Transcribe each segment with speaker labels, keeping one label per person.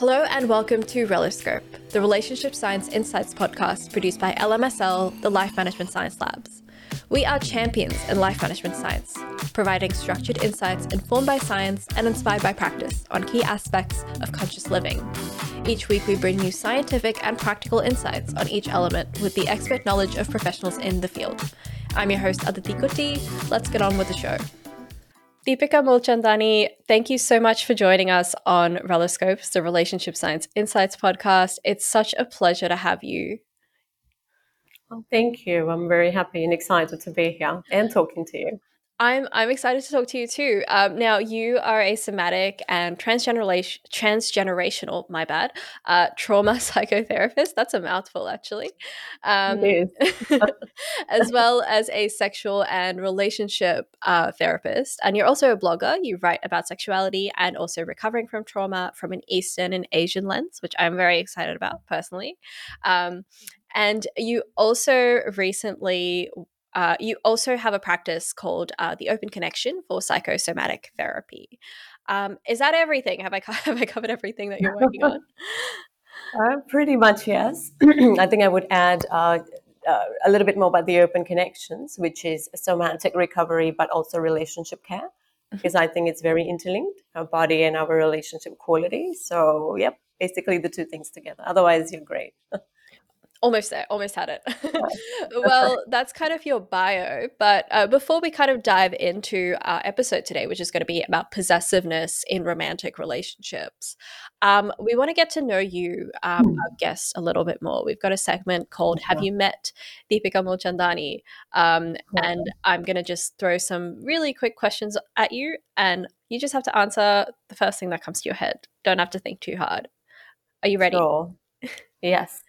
Speaker 1: Hello and welcome to Reloscope, the Relationship Science Insights podcast produced by LMSL, the Life Management Science Labs. We are champions in life management science, providing structured insights informed by science and inspired by practice on key aspects of conscious living. Each week, we bring you scientific and practical insights on each element with the expert knowledge of professionals in the field. I'm your host, Aditi Kutty. Let's get on with the show. Deepika Mulchandani, thank you so much for joining us on Reloscopes, the Relationship Science Insights podcast. It's such a pleasure to have you.
Speaker 2: Well, thank you. I'm very happy and excited to be here and talking to you.
Speaker 1: I'm I'm excited to talk to you too. Um, now you are a somatic and transgeneration transgenerational, my bad, uh, trauma psychotherapist. That's a mouthful, actually. Um, as well as a sexual and relationship uh, therapist, and you're also a blogger. You write about sexuality and also recovering from trauma from an Eastern and Asian lens, which I'm very excited about personally. Um, and you also recently uh, you also have a practice called uh, the Open Connection for psychosomatic therapy. Um, is that everything? Have I have I covered everything that you're working on?
Speaker 2: Uh, pretty much, yes. I think I would add uh, uh, a little bit more about the Open Connections, which is somatic recovery, but also relationship care, mm-hmm. because I think it's very interlinked, our body and our relationship quality. So, yep, basically the two things together. Otherwise, you're great.
Speaker 1: almost there almost had it. Well that's kind of your bio but uh, before we kind of dive into our episode today which is going to be about possessiveness in romantic relationships um, we want to get to know you um, hmm. our guest a little bit more. We've got a segment called have you met deepika mulchandani? Um, and i'm going to just throw some really quick questions at you and you just have to answer the first thing that comes to your head. Don't have to think too hard. Are you ready?
Speaker 2: Sure. yes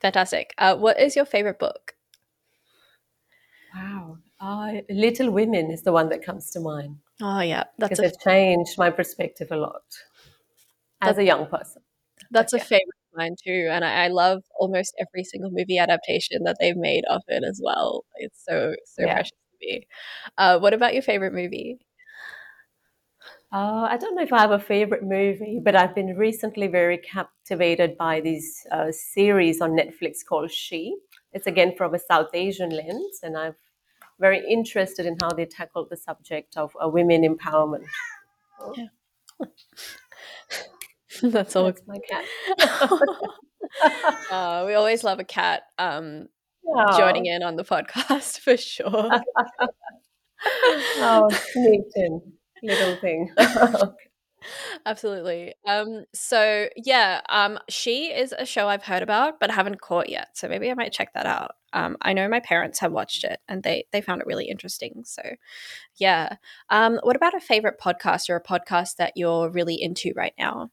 Speaker 1: Fantastic. Uh, what is your favorite book?
Speaker 2: Wow. Uh, Little Women is the one that comes to mind.
Speaker 1: Oh, yeah.
Speaker 2: That's because a, it changed my perspective a lot as a young person.
Speaker 1: That's but, a favorite of mine too. And I, I, love almost every single movie adaptation that they've made of it as well. It's so, so yeah. precious to me. Uh, what about your favorite movie?
Speaker 2: Uh, I don't know if I have a favorite movie, but I've been recently very captivated by this uh, series on Netflix called She. It's again from a South Asian lens, and I'm very interested in how they tackled the subject of uh, women empowerment.
Speaker 1: Yeah. That's all. That's my cat. uh, we always love a cat um, joining in on the podcast for sure.
Speaker 2: oh, Nathan little thing.
Speaker 1: Absolutely. Um, so yeah, um, she is a show I've heard about but haven't caught yet. So maybe I might check that out. Um, I know my parents have watched it and they they found it really interesting. So yeah. Um, what about a favorite podcast or a podcast that you're really into right now?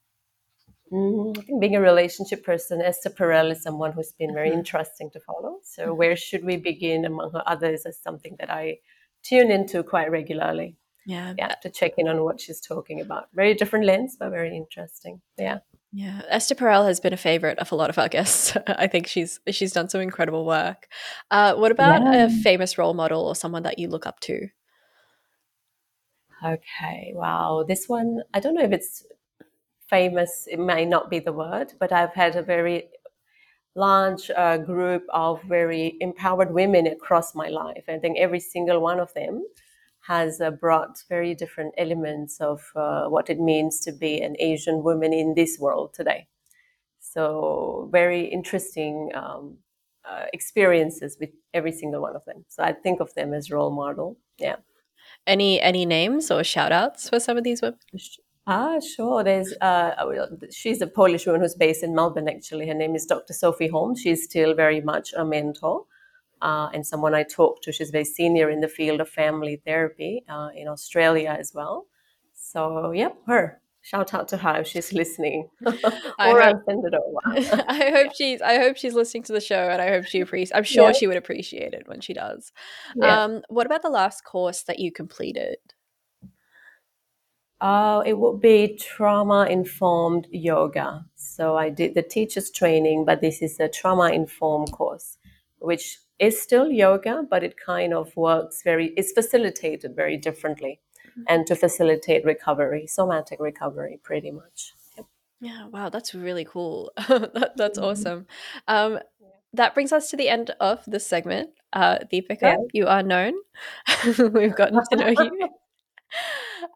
Speaker 2: Mm, I think being a relationship person, Esther Perel is someone who's been very mm-hmm. interesting to follow. So mm-hmm. where should we begin among her others is something that I tune into quite regularly
Speaker 1: yeah.
Speaker 2: Yeah to check in on what she's talking about. Very different lens but very interesting. Yeah.
Speaker 1: Yeah. Esther perel has been a favorite of a lot of our guests. I think she's she's done some incredible work. Uh, what about yeah. a famous role model or someone that you look up to?
Speaker 2: Okay. Wow. This one i don't know if it's famous it may not be the word but i've had a very large uh, group of very empowered women across my life. I think every single one of them has uh, brought very different elements of uh, what it means to be an Asian woman in this world today. So, very interesting um, uh, experiences with every single one of them. So, I think of them as role model. Yeah.
Speaker 1: Any any names or shout outs for some of these women?
Speaker 2: Ah, sure. There's uh, she's a Polish woman who's based in Melbourne. Actually, her name is Dr. Sophie Holmes. She's still very much a mentor uh, and someone I talked to. She's very senior in the field of family therapy uh, in Australia as well. So, yep, her. shout out to her if she's listening,
Speaker 1: I
Speaker 2: or
Speaker 1: hope,
Speaker 2: I'll send it over.
Speaker 1: I hope she's I hope she's listening to the show and I hope she appreciates I'm sure
Speaker 2: Yeah,
Speaker 1: she would appreciate it when she does.
Speaker 2: yeah.
Speaker 1: Um, what about the last course that you completed?
Speaker 2: Uh, it would be trauma informed yoga. So I did the teacher's training, but this is a trauma informed course, which is still yoga, but it kind of works very, it's facilitated very differently and to facilitate recovery, somatic recovery, pretty much.
Speaker 1: Yeah, wow, that's really cool. that, that's
Speaker 2: Mhm.
Speaker 1: awesome. Um, that brings us to the end of this segment. Uh, Deepika,
Speaker 2: Yeah.
Speaker 1: you are known. We've gotten to know you.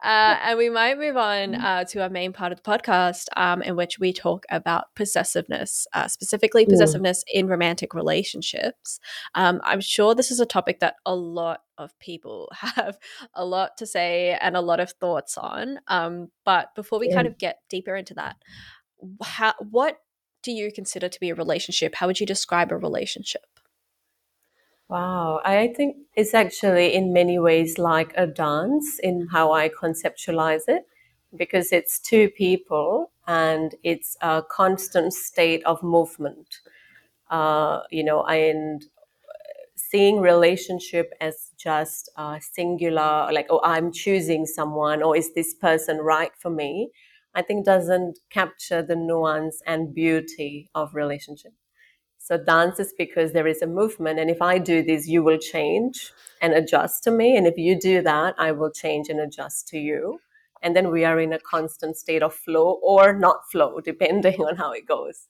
Speaker 1: Uh, and we might move on uh, to our main part of the podcast, um, in which we talk about possessiveness, uh, specifically possessiveness in romantic relationships. Um, I'm sure this is a topic that a lot of people have a lot to say and a lot of thoughts on. Um, but before we
Speaker 2: Yeah.
Speaker 1: kind of get deeper into that, how, what do you consider to be a relationship? How would you describe a relationship?
Speaker 2: Wow, I think it's actually in many ways like a dance in how I conceptualize it, because it's two people and it's a constant state of movement. Uh, you know, and seeing relationship as just uh, singular, like, oh, I'm choosing someone, or is this person right for me? I think doesn't capture the nuance and beauty of relationship. So dance is because there is a movement, and if I do this, you will change and adjust to me, and if you do that, I will change and adjust to you. And then we are in a constant state of flow or not flow, depending on how it goes.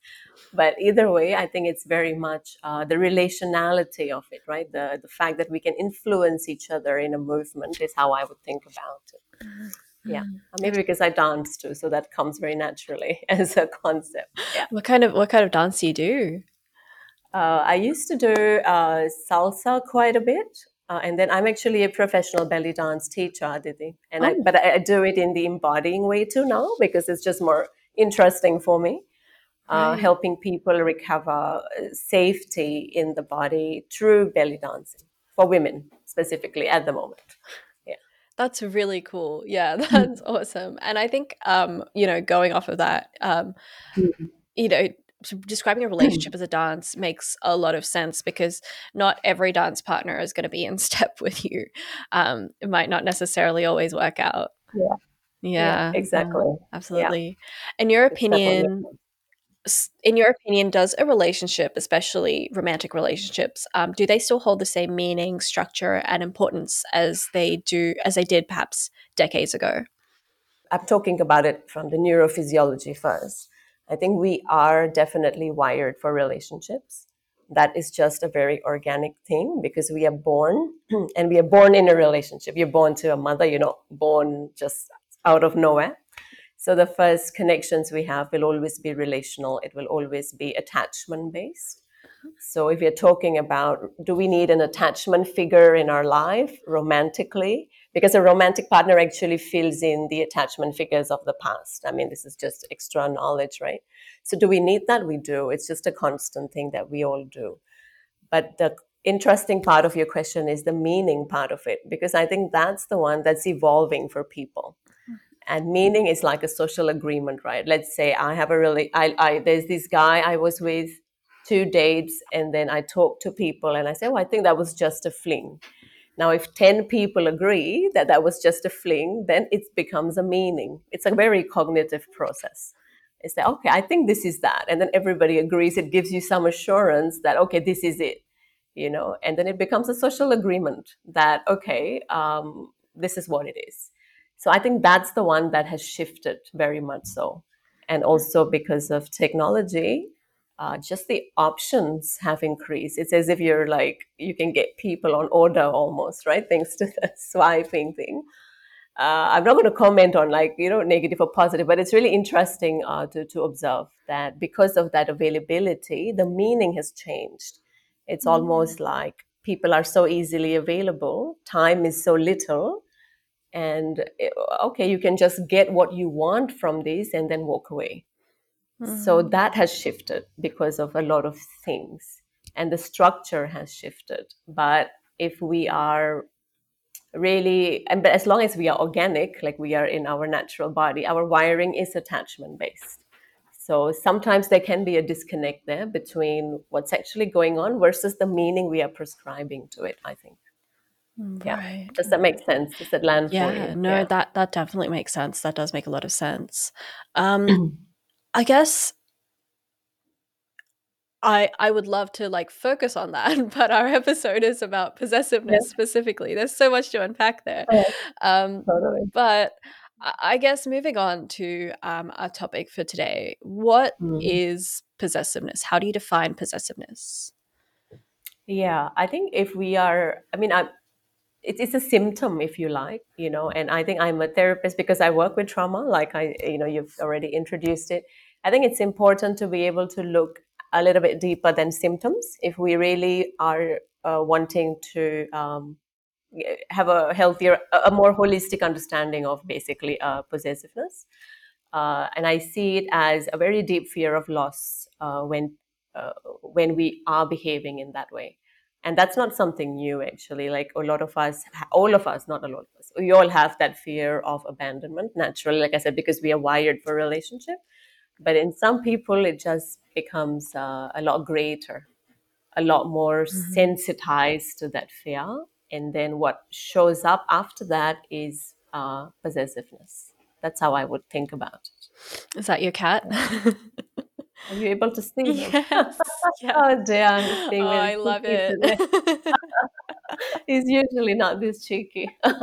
Speaker 2: But either way, I think it's very much uh, the relationality of it, right? The the fact that we can influence each other in a movement is how I would think about it. Yeah, maybe because I dance too, so that comes very naturally as a concept. Yeah.
Speaker 1: What kind of what kind of dance do you do?
Speaker 2: Uh, I used to do uh, salsa quite a bit, uh, and then I'm actually a professional belly dance teacher, Aditi. And I,
Speaker 1: Oh.
Speaker 2: but I, I do it in the embodying way too now because it's just more interesting for me, uh,
Speaker 1: Right.
Speaker 2: helping people recover uh, safety in the body through belly dancing for women specifically at the moment. Yeah.
Speaker 1: That's really cool. Yeah, that's awesome. And I think, um, you know, going off of that, um, you know, describing a relationship as a dance makes a lot of sense because not every dance partner is going to be in step with you. Um, it might not necessarily always work out.
Speaker 2: Yeah.
Speaker 1: Yeah,
Speaker 2: Yeah,
Speaker 1: yeah,
Speaker 2: exactly.
Speaker 1: absolutely. In your
Speaker 2: It's definitely a
Speaker 1: opinion, in your opinion, does a relationship, especially romantic relationships, um, do they still hold the same meaning, structure, and importance as they do as they did perhaps decades ago?
Speaker 2: I'm talking about it from the neurophysiology first. I think we are definitely wired for relationships. That is just a very organic thing because we are born and we are born in a relationship. You're born to a mother, you're not born just out of nowhere. So the first connections we have will always be relational, it will always be attachment based. So if you're talking about do we need an attachment figure in our life romantically? Because a romantic partner actually fills in the attachment figures of the past. I mean, this is just extra knowledge, right? So do we need that? We do. It's just a constant thing that we all do. But the interesting part of your question is the meaning part of it, because I think that's the one that's evolving for people. And meaning is like a social agreement, right? Let's say I have a really, I, I there's this guy I was with two dates, and then I talk to people, and I say, oh, I think that was just a fling. Now, if 10 people agree that that was just a fling, then it becomes a meaning. It's a very cognitive process. It's that, okay, I think this is that. And then everybody agrees. It gives you some assurance that, okay, this is it, you know, and then it becomes a social agreement that, okay, um, this is what it is. So I think that's the one that has shifted very much so. And also because of technology, uh, just the options have increased. It's as if you're like, you can get people on order almost, right? Thanks to the swiping thing. Uh, I'm not going to comment on like, you know, negative or positive, but it's really interesting uh, to, to observe that because of that availability, the meaning has changed. It's almost like people are so easily available, time is so little, and eh, okay, you can just get what you want from this and then walk away. So that has shifted because of a lot of things, and the structure has shifted. But if we are really and but as long as we are organic like we are in our natural body our wiring is attachment based so sometimes there can be a disconnect there between what's actually going on versus the meaning we are prescribing to it i think yeah
Speaker 1: Right.
Speaker 2: does that make sense does that land for
Speaker 1: Yeah,
Speaker 2: you
Speaker 1: no,
Speaker 2: yeah
Speaker 1: that that definitely makes sense. That does make a lot of sense. Um, I guess I I would love to like focus on that, but our episode is about
Speaker 2: yeah
Speaker 1: possessiveness specifically. There's so much to unpack there.
Speaker 2: yeah,
Speaker 1: Um,
Speaker 2: totally
Speaker 1: but I guess moving on to um, our topic for today, what
Speaker 2: Mhm.
Speaker 1: is possessiveness? How do you define possessiveness?
Speaker 2: yeah i think if we are i mean i it's, a symptom if you like you know and i think i'm a therapist because i work with trauma like i you know you've already introduced it i think it's important to be able to look a little bit deeper than symptoms if we really are uh, wanting to um, have a healthier a a more holistic understanding of basically uh, possessiveness uh, and I see it as a very deep fear of loss uh, when uh, when we are behaving in that way. And that's not something new, actually. Like a lot of us, all of us, not a lot of us, we all have that fear of abandonment naturally, like I said, because we are wired for relationship. But in some people, it just becomes uh, a lot greater, a lot more
Speaker 1: Mhm.
Speaker 2: sensitized to that fear. And then what shows up after that is uh, possessiveness. That's how I would think about it.
Speaker 1: Is that your cat?
Speaker 2: Are you able to see him?
Speaker 1: yes, yes.
Speaker 2: Oh being
Speaker 1: Oh, I love it.
Speaker 2: He's usually not this cheeky.
Speaker 1: so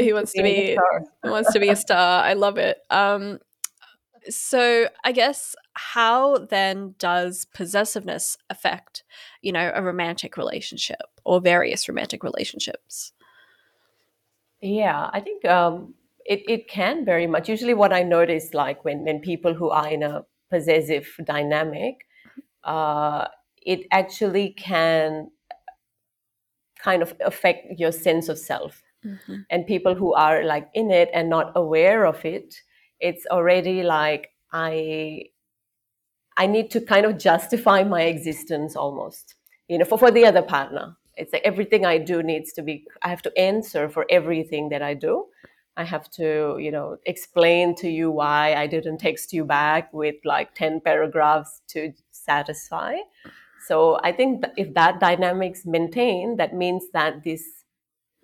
Speaker 1: he wants to be he wants to be a star. I love it. Um, so I guess how then does possessiveness affect, you know, a romantic relationship or various romantic relationships?
Speaker 2: Yeah, I think um, it, it can very much. Usually, what I notice, like when, when people who are in a possessive dynamic, uh, it actually can kind of affect your sense of self.
Speaker 1: Mhm.
Speaker 2: And people who are like in it and not aware of it, it's already like I I need to kind of justify my existence almost, you know, for, for the other partner. It's like everything I do needs to be, I have to answer for everything that I do. I have to, you know, explain to you why I didn't text you back with like 10 paragraphs to satisfy. So I think that if that dynamics maintain, that means that this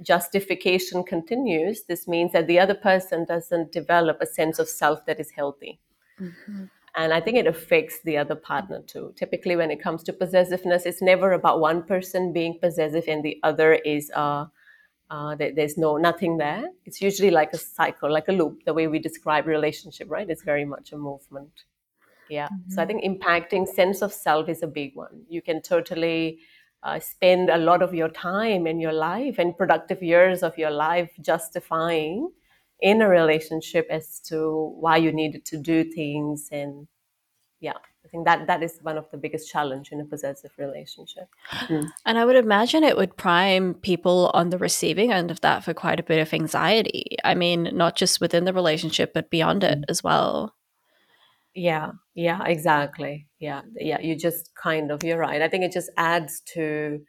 Speaker 2: justification continues. This means that the other person doesn't develop a sense of self that is healthy
Speaker 1: Mhm.
Speaker 2: and i think it affects the other partner too typically when it comes to possessiveness it's never about one person being possessive and the other is uh, uh, there, there's no nothing there. It's usually like a cycle like a loop the way we describe relationship right? It's very much a movement. Yeah. So i
Speaker 1: Mhm.
Speaker 2: think impacting sense of self is a big one. You can totally uh, spend a lot of your time in your life and productive years of your life justifying in a relationship as to why you needed to do things and yeah think that that is one of the biggest challenge in a possessive relationship. Mm.
Speaker 1: And I would imagine it would prime people on the receiving end of that for quite a bit of anxiety. I mean, not just within the relationship, but beyond it as well.
Speaker 2: yeah yeah exactly. Yeah yeah you just kind of you're right. I think it just adds to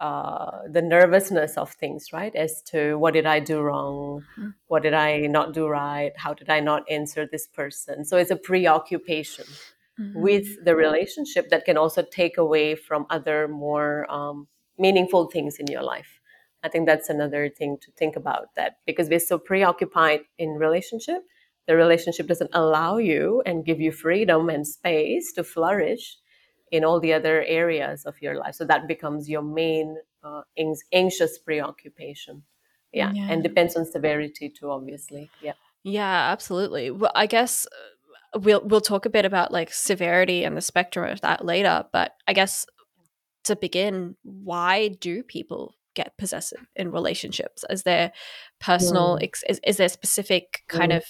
Speaker 2: uh, the nervousness of things right? As to what did i do wrong?
Speaker 1: Mhm.
Speaker 2: what did i not do right? How did i not answer this person? So it's a preoccupation
Speaker 1: Mhm.
Speaker 2: with the relationship that can also take away from other more um, meaningful things in your life i think that's another thing to think about that because we're so preoccupied in relationship the relationship doesn't allow you and give you freedom and space to flourish in all the other areas of your life so that becomes your main uh, anx- anxious preoccupation yeah
Speaker 1: Yeah.
Speaker 2: and depends on severity too obviously yeah
Speaker 1: Yeah, absolutely. Well, I guess uh, we'll we'll talk a bit about like severity and the spectrum of that later, but I guess to begin, why do people get possessive in relationships? Is there personal ex- is, is there specific kind
Speaker 2: mm.
Speaker 1: of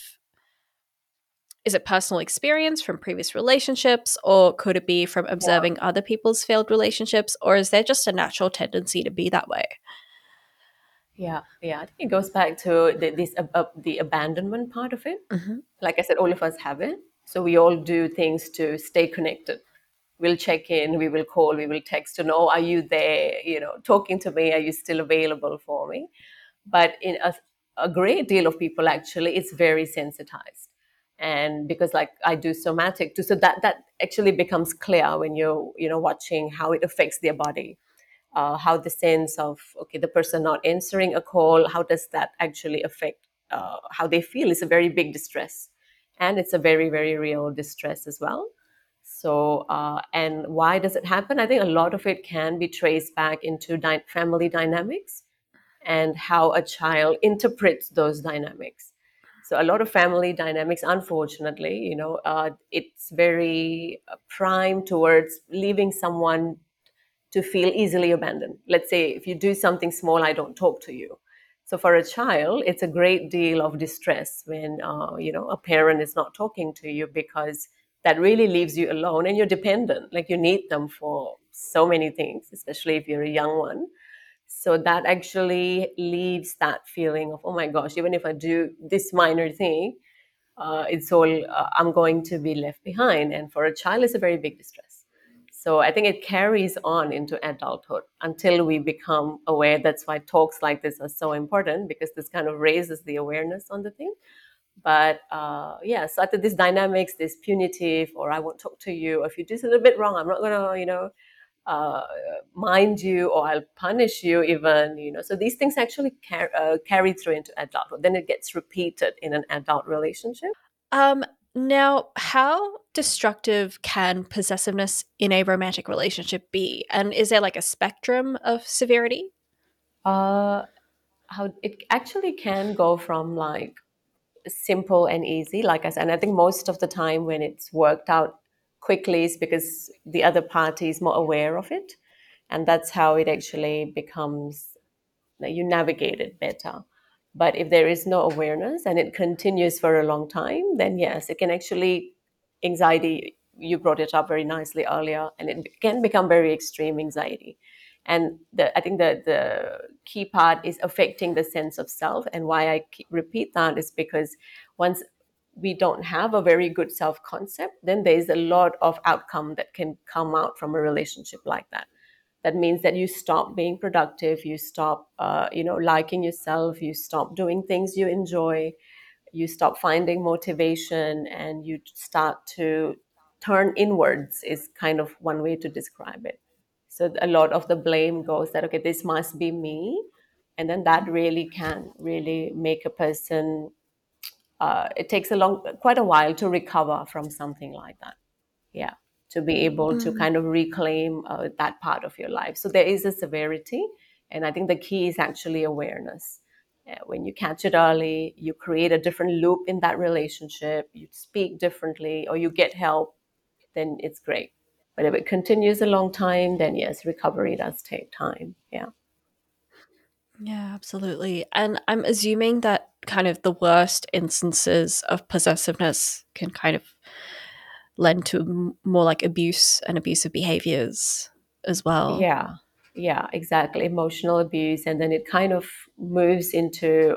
Speaker 1: is it personal experience from previous relationships or could it be from
Speaker 2: yeah
Speaker 1: observing other people's failed relationships or is there just a natural tendency to be that way?
Speaker 2: Yeah, yeah. I think it goes back to the, this ab- the abandonment part of it.
Speaker 1: Mhm.
Speaker 2: Like I said, all of us have it. So we all do things to stay connected. we'll check in, we will call, we will text to know, are you there? You know, talking to me, are you still available for me? But in a, a great deal of people, actually, it's very sensitized. And because like I do somatic too, so that that actually becomes clear when you're you know watching how it affects their body, uh, how the sense of okay the person not answering a call, how does that actually affect uh, how they feel? It's a very big distress, and it's a very very real distress as well so, uh, and why does it happen? I think a lot of it can be traced back into dy- family dynamics and how a child interprets those dynamics. So, a lot of family dynamics, unfortunately, you know, uh, it's very uh, prime towards leaving someone to feel easily abandoned. Let's say if you do something small, I don't talk to you. So for a child, it's a great deal of distress when uh, you know a parent is not talking to you because that really leaves you alone and you're dependent. Like you need them for so many things especially if you're a young one. So that actually leaves that feeling of oh my gosh even if i do this minor thing uh, it's all uh, i'm going to be left behind. And for a child it's a very big distress so i think it carries on into adulthood until we become aware that's why talks like this are so important because this kind of raises the awareness on the thing but uh, yeah, so after this dynamics, this punitive, or I won't talk to you, or if you do something a bit wrong, I'm not gonna, you know, uh, mind you, or I'll punish you, even, you know. So these things actually car- uh, carry through into adulthood. Then it gets repeated in an adult relationship.
Speaker 1: Um, now, how destructive can possessiveness in a romantic relationship be? And is there like a spectrum of severity?
Speaker 2: Uh, how it actually can go from like simple and easy, like I said. And I think most of the time when it's worked out quickly is because the other party is more aware of it. And that's how it actually becomes, you navigate it better. But if there is no awareness and it continues for a long time, then yes, it can actually, anxiety, you brought it up very nicely earlier, and it can become very extreme anxiety. And the, i think the, the key part is affecting the sense of self and why i repeat that is because once we don't have a very good self concept then there's a lot of outcome that can come out from a relationship like that. That means that you stop being productive you stop uh, you know liking yourself you stop doing things you enjoy you stop finding motivation and you start to turn inwards is kind of one way to describe it so a lot of the blame goes that, okay, this must be me. And then that really can really make a person, uh, it takes a long, quite a while to recover from something like that. Yeah. To be able to kind of reclaim uh, that part of your life. So there is a severity. And I think the key is actually awareness. Uh, when you catch it early, you create a different loop in that relationship, you speak differently, or you get help, then it's great. But if it continues a long time, then yes, recovery does take time. Yeah.
Speaker 1: Yeah, absolutely. And I'm assuming that kind of the worst instances of possessiveness can kind of lend to more like abuse and abusive behaviors as well.
Speaker 2: Yeah. Yeah, exactly. Emotional abuse. And then it kind of moves into,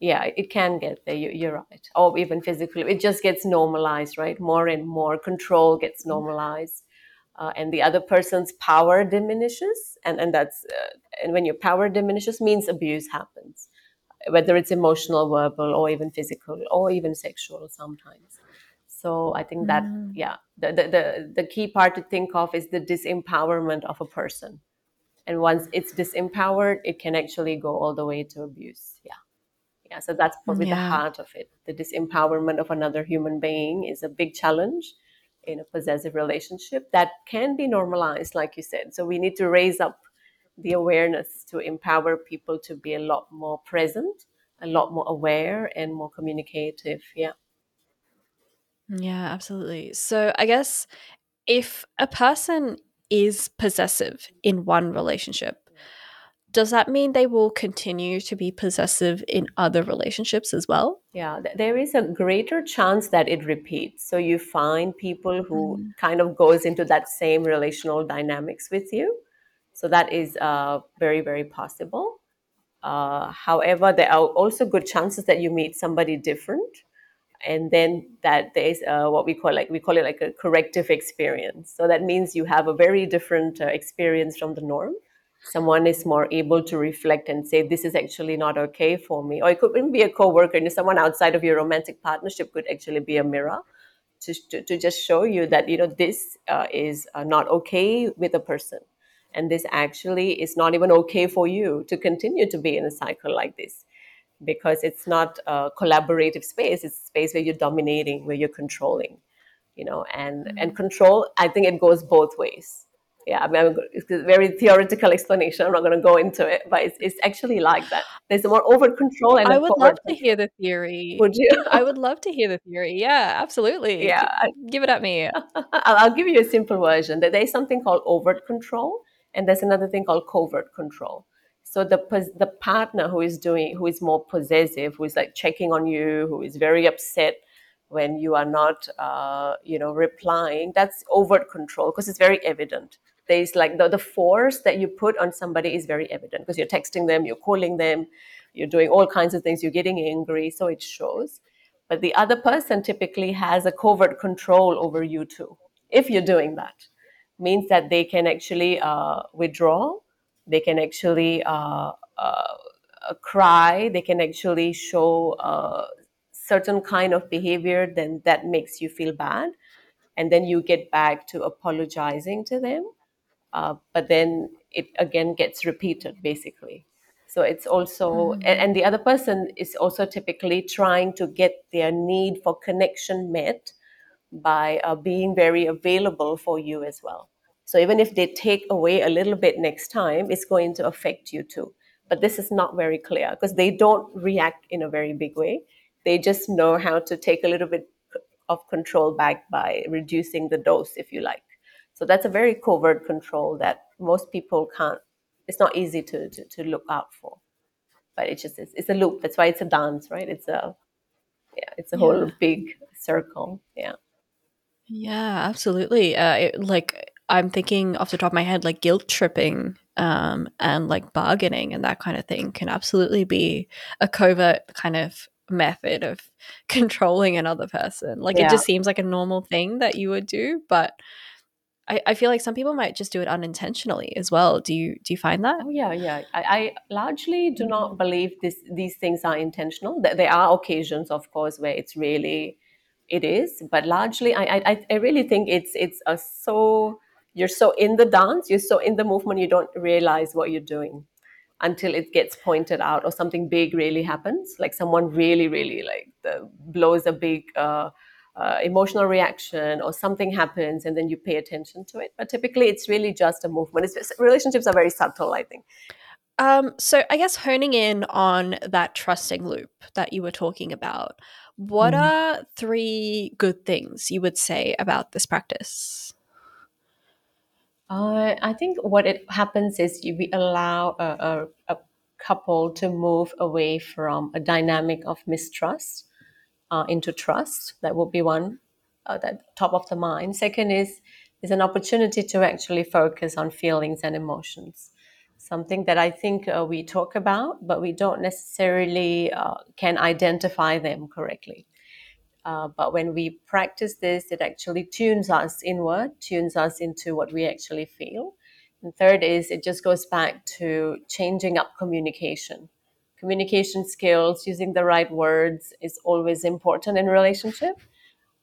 Speaker 2: yeah, it can get there. You, you're right. Or even physically. It just gets normalized, right? More and more control gets normalized. Uh, and the other person's power diminishes. And, and that's, uh, and when your power diminishes means abuse happens whether it's emotional, verbal, or even physical, or even sexual sometimes. So I think that
Speaker 1: Mm.
Speaker 2: yeah, the, the the the key part to think of is the disempowerment of a person. And once it's disempowered, it can actually go all the way to abuse. Yeah. Yeah. So that's probably the heart of it. The disempowerment of another human being is a big challenge in a possessive relationship that can be normalized, like you said. So we need to raise up the awareness to empower people to be a lot more present, a lot more aware, and more communicative. Yeah.
Speaker 1: Yeah, absolutely. So I guess if a person is possessive in one relationship, does that mean they will continue to be possessive in other relationships as well?
Speaker 2: Yeah, th- there is a greater chance that it repeats. So you find people who
Speaker 1: Mm.
Speaker 2: kind of goes into that same relational dynamics with you. So that is uh, very, very possible. Uh, however, there are also good chances that you meet somebody different and then that there's uh, what we call like we call it like a corrective experience. So that means you have a very different uh, experience from the norm. Someone is more able to reflect and say this is actually not okay for me. Or it could even be a co-worker and someone outside of your romantic partnership could actually be a mirror to, to, to just show you that you know this uh, is uh, not okay with a person. And this actually is not even okay for you to continue to be in a cycle like this because it's not a collaborative space it's a space where you're dominating where you're controlling you know and mm-hmm. and control i think it goes both ways. Yeah i mean it's a very theoretical explanation i'm not going to go into it but it's, it's actually like that. There's a more over control and
Speaker 1: i would love to hear the theory.
Speaker 2: Would you?
Speaker 1: I would love to hear the theory. Yeah absolutely.
Speaker 2: Yeah
Speaker 1: give it at me.
Speaker 2: I'll, I'll give you a simple version. There's something called overt control and there's another thing called covert control so the the partner who is doing who is more possessive who is like checking on you who is very upset when you are not uh, you know replying that's overt control because it's very evident. There's like the, the force that you put on somebody is very evident because you're texting them you're calling them you're doing all kinds of things you're getting angry so it shows. But the other person typically has a covert control over you too if you're doing that. Means that they can actually uh, withdraw they can actually uh, uh, cry they can actually show uh, certain kind of behavior then that makes you feel bad. And then you get back to apologizing to them uh, but then it again gets repeated basically. So it's also and, and, the other person is also typically trying to get their need for connection met by uh, being very available for you as well so even if they take away a little bit next time it's going to affect you too but this is not very clear because they don't react in a very big way they just know how to take a little bit of control back by reducing the dose if you like so that's a very covert control that most people can't. It's not easy to to, to look out for, but it's just it's, it's, a loop. That's why it's a dance, right? It's a yeah, it's a yeah. whole big circle. Yeah.
Speaker 1: Yeah, absolutely. Uh, it, like I'm thinking off the top of my head, like guilt tripping um, and like bargaining and that kind of thing can absolutely be a covert kind of method of controlling another person. Like yeah. it just seems like a normal thing that you would do, but I, I feel like some people might just do it unintentionally as well. Do you do you find that?
Speaker 2: Oh yeah, yeah. I, I largely do not believe this these things are intentional. There are occasions, of course, where it's really it is, but largely I I, I really think it's it's a so you're so in the dance, you're so in the movement, you don't realize what you're doing until it gets pointed out or something big really happens, like someone really really like the, blows a big. Uh, uh, emotional reaction or something happens and then you pay attention to it but typically it's really just a movement it's just, relationships are very subtle i think
Speaker 1: um, so i guess honing in on that trusting loop that you were talking about what mm. are three good things you would say about this practice
Speaker 2: uh, i think what it happens is we allow a, a, a couple to move away from a dynamic of mistrust uh, into trust. That would be one uh, that top of the mind. Second is is an opportunity to actually focus on feelings and emotions. Something that I think uh, we talk about, but we don't necessarily uh, can identify them correctly. Uh, but when we practice this, it actually tunes us inward, tunes us into what we actually feel. And third is it just goes back to changing up communication communication skills, using the right words is always important in relationship.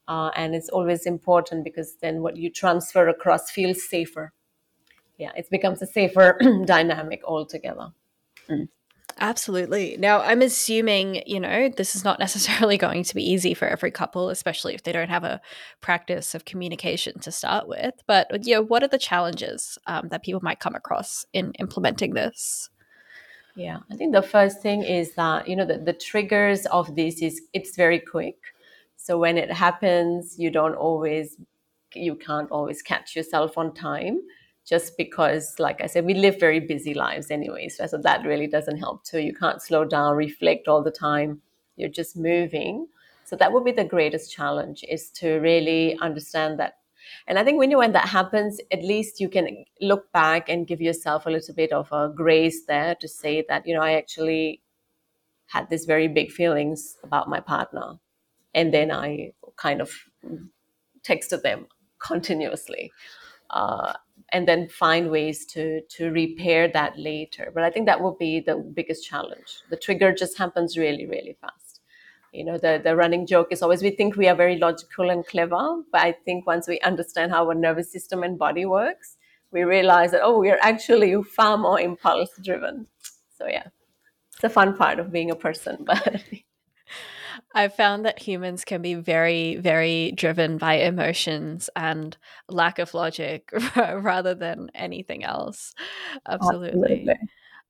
Speaker 2: Uh, and it's always important because then what you transfer across feels safer. Yeah, it becomes a safer dynamic altogether.
Speaker 1: Mm. Absolutely. Now, I'm assuming, you know, this is not necessarily going to be easy for every couple, especially if they don't have a practice of communication to start with. But, you know, what are the challenges um, that people might come across in implementing this?
Speaker 2: Yeah, I think the first thing is that you know the, the triggers of this is it's very quick. So when it happens, you don't always you can't always catch yourself on time just because like i said we live very busy lives anyways so that really doesn't help too you can't slow down reflect all the time you're just moving so that would be the greatest challenge is to really understand that and I think when you when that happens, at least you can look back and give yourself a little bit of a grace there to say that, you know, I actually had these very big feelings about my partner. and then I kind of texted them continuously. Uh, and then find ways to to repair that later. But I think that will be the biggest challenge. The trigger just happens really, really fast. You know, the the running joke is always we think we are very logical and clever, but I think once we understand how our nervous system and body works, we realize that oh, we are actually far more impulse driven. So yeah, it's a fun part of being a person, but
Speaker 1: I've found that humans can be very, very driven by emotions and lack of logic rather than anything else. Absolutely.
Speaker 2: absolutely.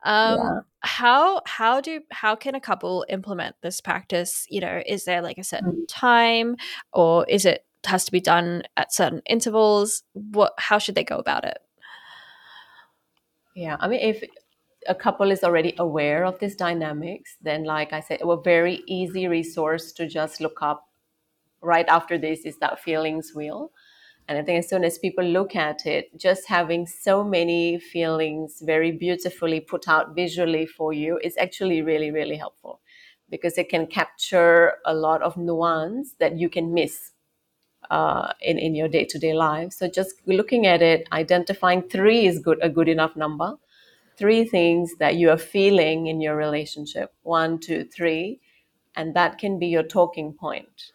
Speaker 1: Um,
Speaker 2: Yeah.
Speaker 1: how how do how can a couple implement this practice? You know, is there like a certain
Speaker 2: Mm.
Speaker 1: time, or is it has to be done at certain intervals? What how should they go about it?
Speaker 2: Yeah. I mean, if a couple is already aware of these dynamics, then like I said, a very easy resource to just look up right after this is that feelings wheel. And I think as soon as people look at it, just having so many feelings very beautifully put out visually for you is actually really, really helpful because it can capture a lot of nuance that you can miss uh, in, in your day to day life. So just looking at it, identifying three is good, a good enough number. Three things that you are feeling in your relationship. One, two, three, and that can be your talking point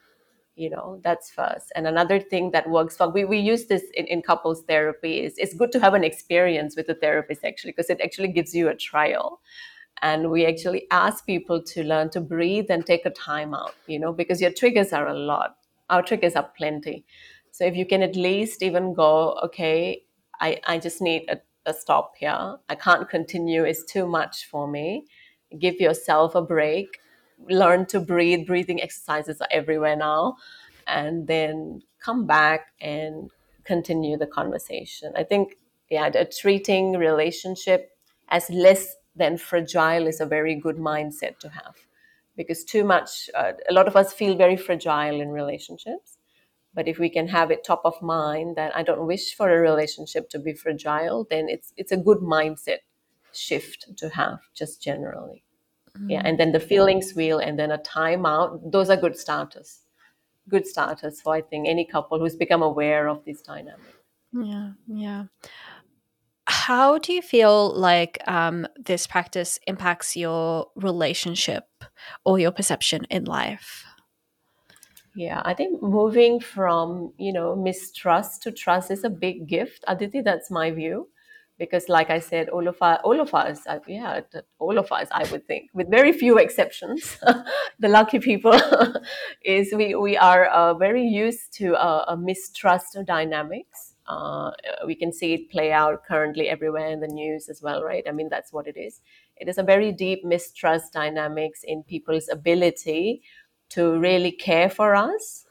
Speaker 2: you know that's first. And another thing that works for we, we use this in, in couples therapy is it's good to have an experience with a therapist actually because it actually gives you a trial. And we actually ask people to learn to breathe and take a time out you know because your triggers are a lot. Our triggers are plenty. So if you can at least even go okay i, I just need a, a stop here. I can't continue it's too much for me. Give yourself a break. Learn to breathe. Breathing exercises are everywhere now. And then come back and continue the conversation. I think yeah the treating relationship as less than fragile is a very good mindset to have. Because too much uh, a lot of us feel very fragile in relationships but if we can have it top of mind that i don't wish for a relationship to be fragile then it's it's a good mindset shift to have just generally. Yeah
Speaker 1: Mm,
Speaker 2: and then the feelings wheel and then a timeout. Those are good starters. Good starters for i think any couple who's become aware of this dynamic.
Speaker 1: Yeah, yeah. How do you feel like um, this practice impacts your relationship or your perception in life?
Speaker 2: Yeah, I think moving from, you know, mistrust to trust is a big gift. Aditi, that's my view. Because like I said, all of all of us, yeah, all of us, I would think, with very few exceptions, the lucky people is we, we are uh, very used to uh, a mistrust dynamics. Uh, we can see it play out currently everywhere in the news as well, right? I mean, that's what it is. It is a very deep mistrust dynamics in people's ability to really care for us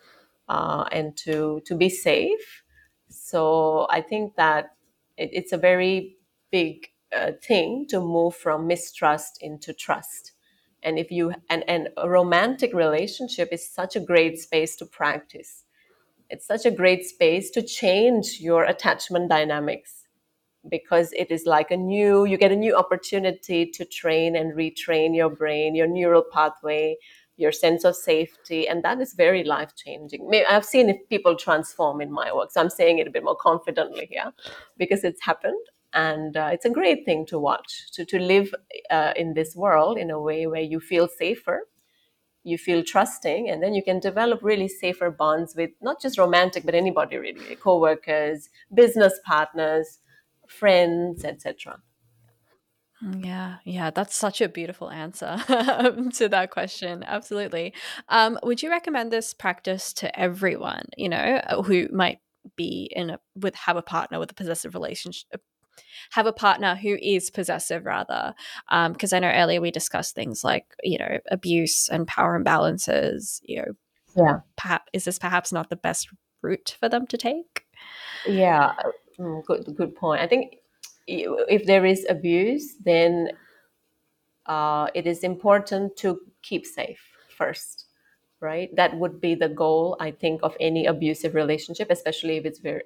Speaker 2: uh, and to to be safe. So I think that it, it's a very big uh, thing to move from mistrust into trust. And if you and, and a romantic relationship is such a great space to practice. It's such a great space to change your attachment dynamics because it is like a new you get a new opportunity to train and retrain your brain your neural pathway your sense of safety and that is very life changing i've seen if people transform in my work so i'm saying it a bit more confidently here because it's happened and uh, it's a great thing to watch to, to live uh, in this world in a way where you feel safer you feel trusting and then you can develop really safer bonds with not just romantic but anybody really co-workers business partners friends etc
Speaker 1: Yeah, yeah, that's such a beautiful answer to that question. Absolutely. Um, would you recommend this practice to everyone, you know, uh, who might be in a with have a partner with a possessive relationship, have a partner who is possessive rather? Um, because I know earlier we discussed things like, you know, abuse and power imbalances, you know,
Speaker 2: yeah
Speaker 1: perhaps is this perhaps not the best route for them to take?
Speaker 2: yeah mm, good good point i think if there is abuse then uh, it is important to keep safe first right that would be the goal i think of any abusive relationship especially if it's very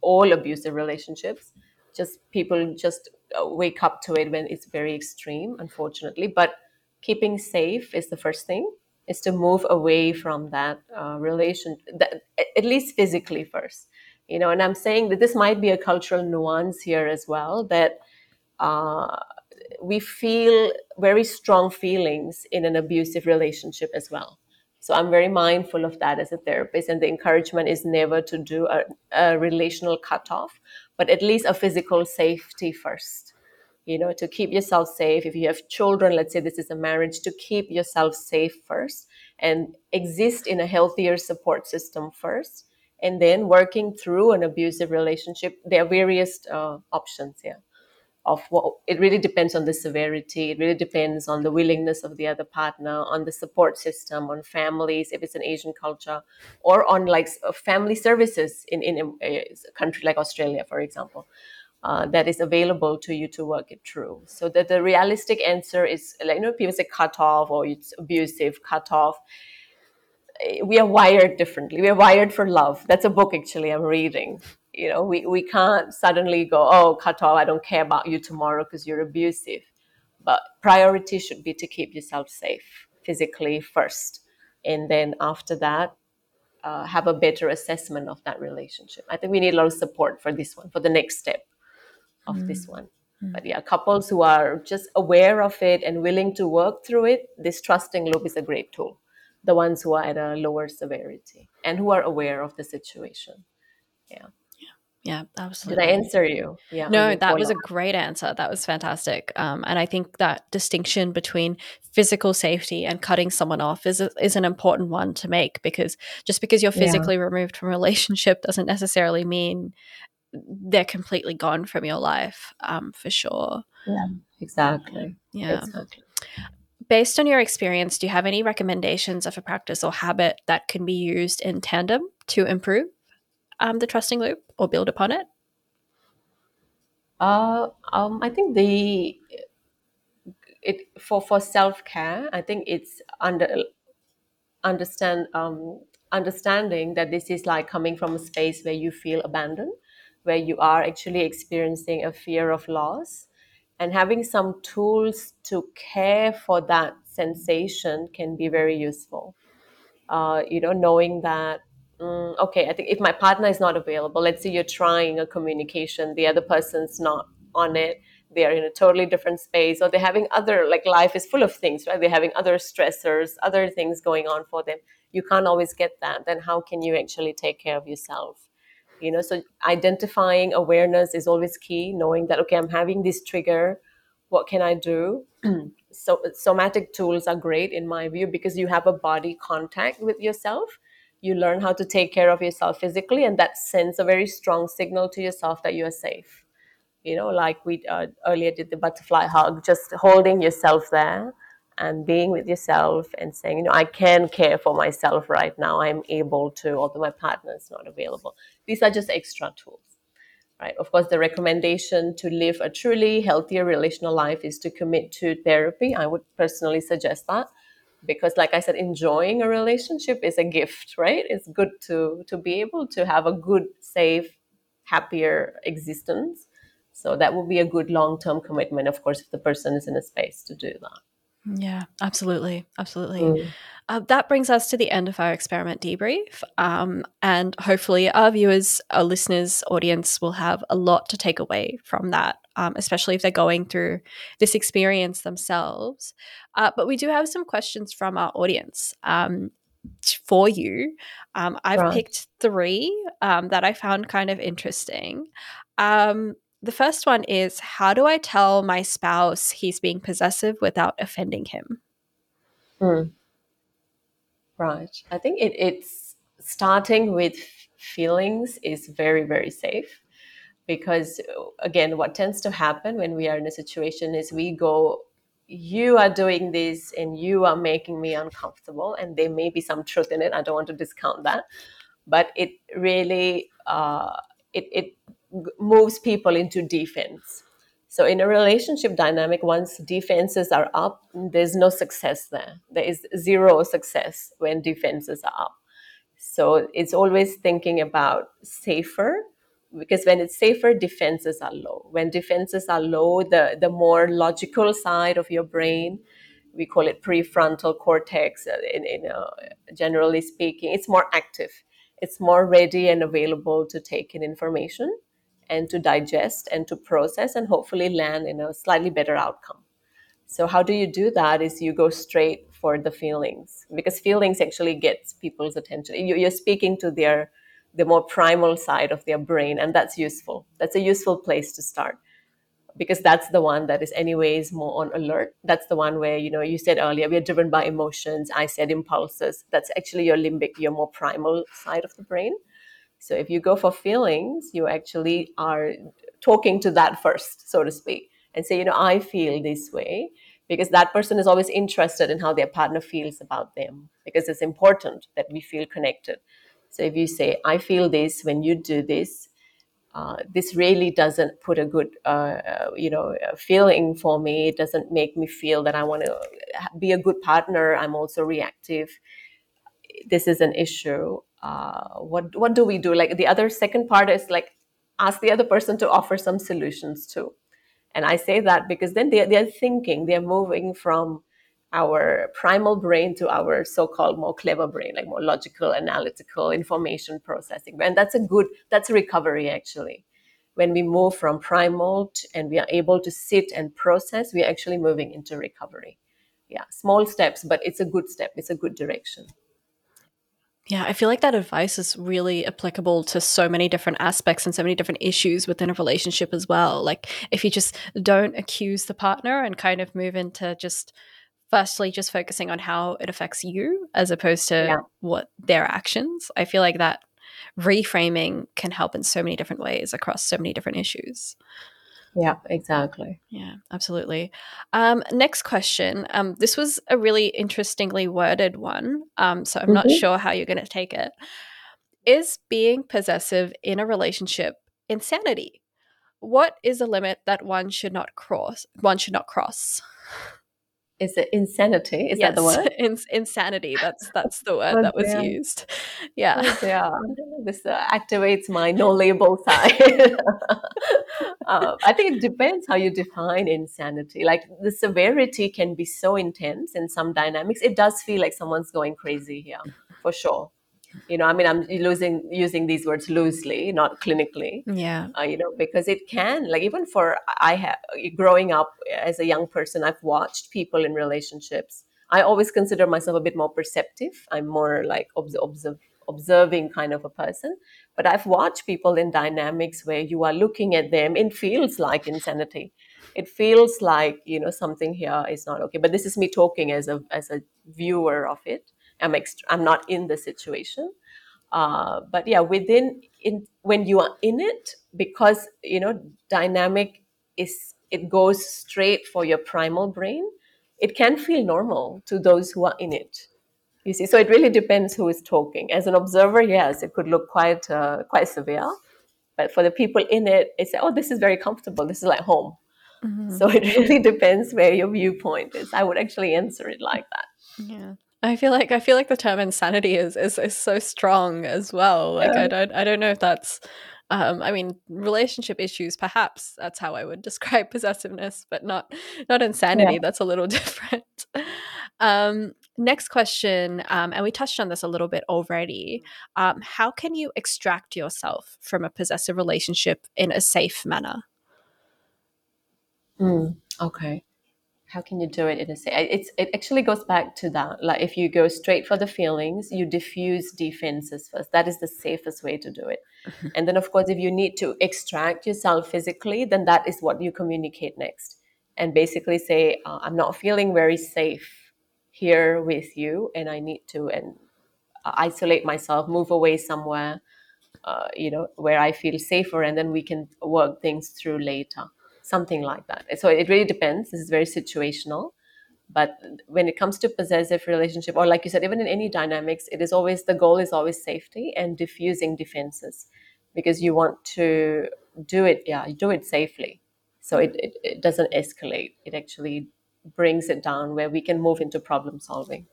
Speaker 2: all abusive relationships just people just uh, wake up to it when it's very extreme unfortunately but keeping safe is the first thing is to move away from that uh, relation, that, at least physically first. You know, and I'm saying that this might be a cultural nuance here as well that uh, we feel very strong feelings in an abusive relationship as well. So I'm very mindful of that as a therapist, and the encouragement is never to do a, a relational cutoff, but at least a physical safety first you know to keep yourself safe if you have children let's say this is a marriage to keep yourself safe first and exist in a healthier support system first and then working through an abusive relationship there are various uh, options here of what it really depends on the severity it really depends on the willingness of the other partner on the support system on families if it's an asian culture or on like family services in, in a country like australia for example uh, that is available to you to work it through. So that the realistic answer is like you know people say cut off or it's abusive, cut off. We are wired differently. We are wired for love. That's a book actually I'm reading. You know, we, we can't suddenly go, oh, cut off, I don't care about you tomorrow because you're abusive. But priority should be to keep yourself safe physically first. And then after that, uh, have a better assessment of that relationship. I think we need a lot of support for this one, for the next step of mm. this one. Mm. But yeah, couples who are just aware of it and willing to work through it, this trusting loop is a great tool. The ones who are at a lower severity and who are aware of the situation. Yeah.
Speaker 1: Yeah, absolutely.
Speaker 2: Did I answer you? Yeah.
Speaker 1: No, that was a great answer. That was fantastic. Um, and I think that distinction between physical safety and cutting someone off is a, is an important one to make because just because you're physically yeah. removed from a relationship doesn't necessarily mean they're completely gone from your life um, for sure.
Speaker 2: Yeah, exactly.
Speaker 1: Yeah. Exactly. Based on your experience, do you have any recommendations of a practice or habit that can be used in tandem to improve um, the trusting loop or build upon it?
Speaker 2: Uh, um, I think the it for for self care. I think it's under understand um, understanding that this is like coming from a space where you feel abandoned where you are actually experiencing a fear of loss and having some tools to care for that sensation can be very useful. Uh, you know knowing that mm, okay i think if my partner is not available let's say you're trying a communication the other person's not on it they are in a totally different space or they're having other like life is full of things right? They're having other stressors other things going on for them. You can't always get that. Then how can you actually take care of yourself you know so identifying awareness is always key knowing that okay i'm having this trigger what can i do? So somatic tools are great in my view because you have a body contact with yourself. You learn how to take care of yourself physically and that sends a very strong signal to yourself that you are safe. You know like we uh, earlier did the butterfly hug just holding yourself there and being with yourself and saying, you know, I can care for myself right now. I'm able to, although my partner is not available. These are just extra tools, right? Of course, the recommendation to live a truly healthier relational life is to commit to therapy. I would personally suggest that because, like I said, enjoying a relationship is a gift, right? It's good to to be able to have a good, safe, happier existence. So that would be a good long term commitment, of course, if the person is in a space to do that.
Speaker 1: Yeah, absolutely. Absolutely. Mm. Uh, that brings us to the end of our experiment debrief. Um, and hopefully, our viewers, our listeners, audience will have a lot to take away from that, um, especially if they're going through this experience themselves. Uh, but we do have some questions from our audience um, for you. Um, I've right. picked three um, that I found kind of interesting. Um, the first one is How do I tell my spouse he's being possessive without offending him?
Speaker 2: Mm. Right. I think it, it's starting with feelings is very, very safe because, again, what tends to happen when we are in a situation is we go, you are doing this and you are making me uncomfortable. And there may be some truth in it. I don't want to discount that. But it really, uh, it, it moves people into defense. So in a relationship dynamic, once defenses are up, there's no success there. There is zero success when defenses are up. So it's always thinking about safer because when it's safer, defenses are low. When defenses are low, the, the more logical side of your brain we call it prefrontal cortex uh, in, in uh, generally speaking it's more active it's more ready and available to take in information and to digest and to process and hopefully land in a slightly better outcome. So how do you do that is you go straight for the feelings because feelings actually gets people's attention. You, you're speaking to their the more primal side of their brain and that's useful. That's a useful place to start because that's the one that is anyways more on alert. That's the one where you know you said earlier we're driven by emotions. I said impulses. That's actually your limbic your more primal side of the brain so if you go for feelings you actually are talking to that first so to speak and say you know i feel this way because that person is always interested in how their partner feels about them because it's important that we feel connected. So if you say i feel this when you do this uh, this really doesn't put a good uh, you know feeling for me. It doesn't make me feel that i want to be a good partner. I'm also reactive. This is an issue uh, what what do we do? Like the other second part is like ask the other person to offer some solutions too. And i say that because then they, they're thinking they're moving from our primal brain to our so-called more clever brain like more logical analytical information processing. And that's a good that's a recovery actually. When we move from primal to, and we are able to sit and process we're actually moving into recovery. Yeah small steps but it's a good step. It's a good direction
Speaker 1: yeah, I feel like that advice is really applicable to so many different aspects and so many different issues within a relationship as well. Like, if you just don't accuse the partner and kind of move into just firstly just focusing on how it affects you as opposed to yeah. what their actions i feel like that reframing can help in so many different ways across so many different issues
Speaker 2: yeah exactly.
Speaker 1: Yeah absolutely. Um, next question um, this was a really interestingly worded one um, so i'm mm-hmm. not sure how you're going to take it. Is being possessive in a relationship insanity? What is a limit that one should not cross one should not cross
Speaker 2: is it insanity? Is yes, that the word?
Speaker 1: In- insanity. That's that's the word oh, that was used. Yeah.
Speaker 2: Oh, yeah. This uh, activates my no label side. uh, I think it depends how you define insanity. Like the severity can be so intense in some dynamics. It does feel like someone's going crazy here, for sure you know i mean i'm losing using these words loosely not clinically
Speaker 1: yeah.
Speaker 2: uh, you know because it can like even for i have growing up as a young person i've watched people in relationships. I always consider myself a bit more perceptive. I'm more like observe, observing kind of a person. But i've watched people in dynamics where you are looking at them it feels like insanity. It feels like you know something here is not okay. But this is me talking as a as a viewer of it I'm ext- I'm not in the situation. Uh, but yeah, within in when you are in it, because you know dynamic is it goes straight for your primal brain. It can feel normal to those who are in it. You see, so it really depends who is talking. As an observer, yes, it could look quite uh, quite severe, but for the people in it, it's oh, this is very comfortable. This is like home. Mm-hmm. So it really depends where your viewpoint is. I would actually answer it like that.
Speaker 1: Yeah. I feel like I feel like the term insanity is is, is so strong as well. Like yeah. I don't I don't know if that's um, I mean relationship issues perhaps that's how I would describe possessiveness, but not not insanity. Yeah. That's a little different. um, next question, um, and we touched on this a little bit already. Um, how can you extract yourself from a possessive relationship in a safe manner?
Speaker 2: Mm, okay how can you do it in a say it's it actually goes back to that like if you go straight for the feelings you diffuse defenses first. That is the safest way to do it. Mm-hmm. and then of course if you need to extract yourself physically then that is what you communicate next. And basically say uh, i'm not feeling very safe here with you and i need to and uh, isolate myself move away somewhere uh, you know where i feel safer and then we can work things through later something like that. So it really depends. This is very situational. But when it comes to possessive relationship, or like you said, even in any dynamics, it is always the goal is always safety and diffusing defenses, because you want to do it, yeah, do it safely, so it, it, it doesn't escalate. It actually brings it down where we can move into problem solving.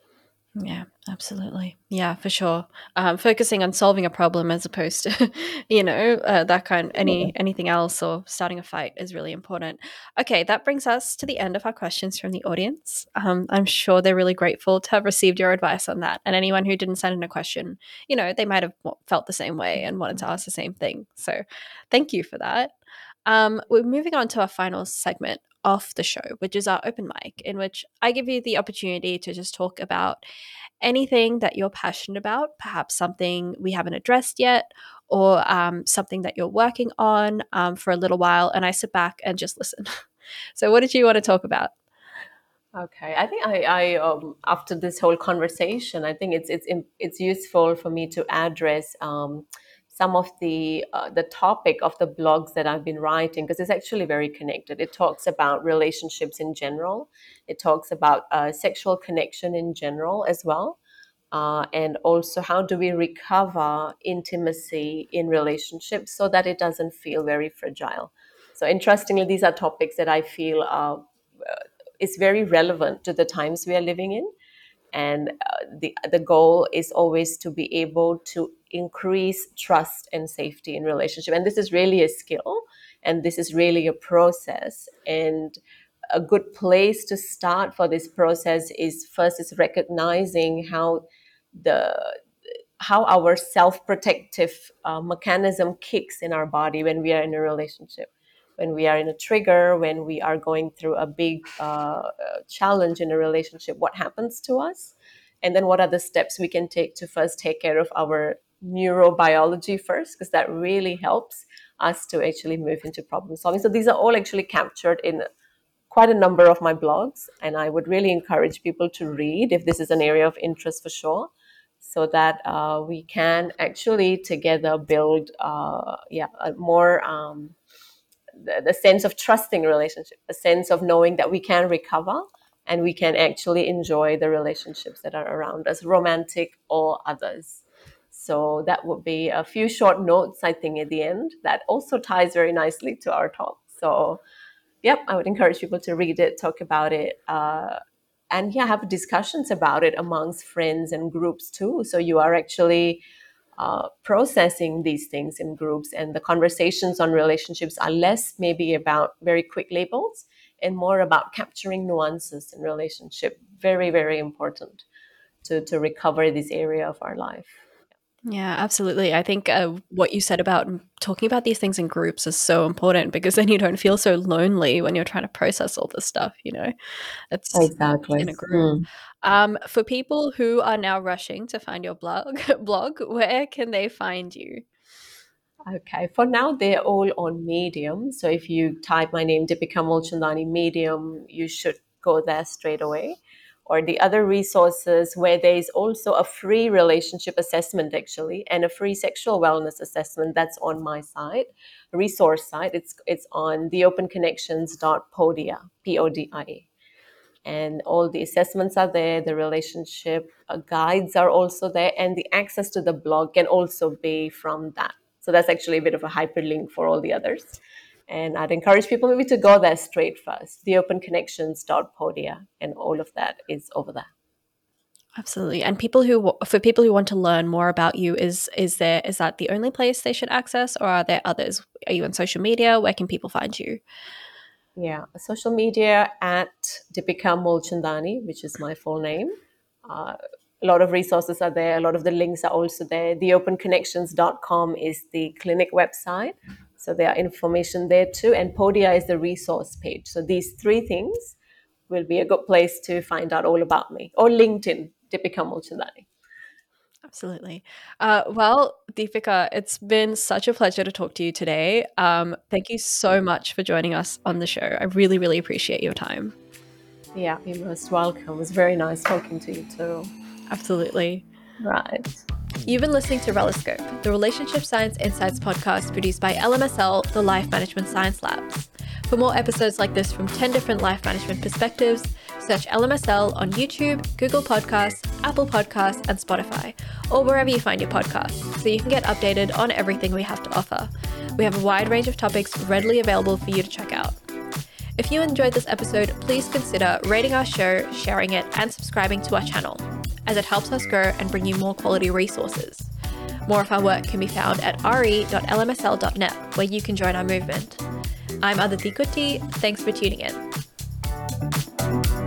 Speaker 1: Yeah, absolutely. Yeah, for sure. Um, focusing on solving a problem as opposed to, you know, uh, that kind any anything else or starting a fight is really important. Okay, that brings us to the end of our questions from the audience. Um, I'm sure they're really grateful to have received your advice on that. And anyone who didn't send in a question, you know, they might have felt the same way and wanted to ask the same thing. So, thank you for that. Um, we're moving on to our final segment off the show, which is our open mic, in which I give you the opportunity to just talk about anything that you're passionate about, perhaps something we haven't addressed yet, or um, something that you're working on um, for a little while. And I sit back and just listen. so, what did you want to talk about?
Speaker 2: Okay, I think I, I um, after this whole conversation, I think it's it's it's useful for me to address um, some of the uh, the topic of the blogs that I've been writing because it's actually very connected. It talks about relationships in general. It talks about uh, sexual connection in general as well, uh, and also how do we recover intimacy in relationships so that it doesn't feel very fragile. So interestingly, these are topics that I feel are uh, is very relevant to the times we are living in and uh, the the goal is always to be able to increase trust and safety in relationship and this is really a skill and this is really a process and a good place to start for this process is first is recognizing how the how our self-protective uh, mechanism kicks in our body when we are in a relationship when we are in a trigger, when we are going through a big uh, challenge in a relationship, what happens to us? And then what are the steps we can take to first take care of our neurobiology first, because that really helps us to actually move into problem solving. So these are all actually captured in quite a number of my blogs, and I would really encourage people to read if this is an area of interest for sure so that uh, we can actually together build uh, yeah a more um, the, the sense of trusting relationship, a sense of knowing that we can recover and we can actually enjoy the relationships that are around us, romantic or others. So that would be a few short notes, I think, at the end that also ties very nicely to our talk. So, yep, I would encourage people to read it, talk about it, uh, and yeah, have discussions about it amongst friends and groups too. So you are actually uh, processing these things in groups and the conversations on relationships are less maybe about very quick labels and more about capturing nuances in relationship very very important to, to recover this area of our life
Speaker 1: yeah, absolutely. I think uh, what you said about talking about these things in groups is so important because then you don't feel so lonely when you're trying to process all this stuff, you know?
Speaker 2: It's exactly
Speaker 1: in a group. Mm. Um, for people who are now rushing to find your blog, blog, where can they find you?
Speaker 2: Okay, for now they're all on Medium. So if you type my name, Deepika Mulchandani Medium, you should go there straight away or the other resources where there is also a free relationship assessment actually and a free sexual wellness assessment that's on my site resource site. It's it's on theopenconnections.podia p-o-d-i-a and all the assessments are there the relationship uh, guides are also there and the access to the blog can also be from that. So that's actually a bit of a hyperlink for all the others and I'd encourage people maybe to go there straight first, theopenconnections.podia, and all of that is over there.
Speaker 1: Absolutely. And people who for people who want to learn more about you is is there is that the only place they should access or are there others? Are you on social media? Where can people find you?
Speaker 2: Yeah, social media at Deepika Mulchandani, which is my full name. Uh, a lot of resources are there. A lot of the links are also there. Theopenconnections.com is the clinic website. So there are information there too. And Podia is the resource page. So these three things will be a good place to find out all about me. Or LinkedIn, Deepika Mulchandani.
Speaker 1: Absolutely. Uh, well, Deepika, it's been such a pleasure to talk to you today. Um, thank you so much for joining us on the show. I really, really appreciate your time.
Speaker 2: Yeah, you're most welcome. It was very nice talking to you too.
Speaker 1: Absolutely.
Speaker 2: Right.
Speaker 1: You've been listening to Reloscope, the Relationship Science Insights podcast produced by LMSL, the Life Management Science Labs. For more episodes like this from 10 different life management perspectives, search LMSL on YouTube, Google Podcasts, Apple Podcasts, and Spotify, or wherever you find your podcasts, so you can get updated on everything we have to offer. We have a wide range of topics readily available for you to check out. If you enjoyed this episode, please consider rating our show, sharing it, and subscribing to our channel as it helps us grow and bring you more quality resources. More of our work can be found at re.lmsl.net, where you can join our movement. I'm Aditi Kutty. Thanks for tuning in.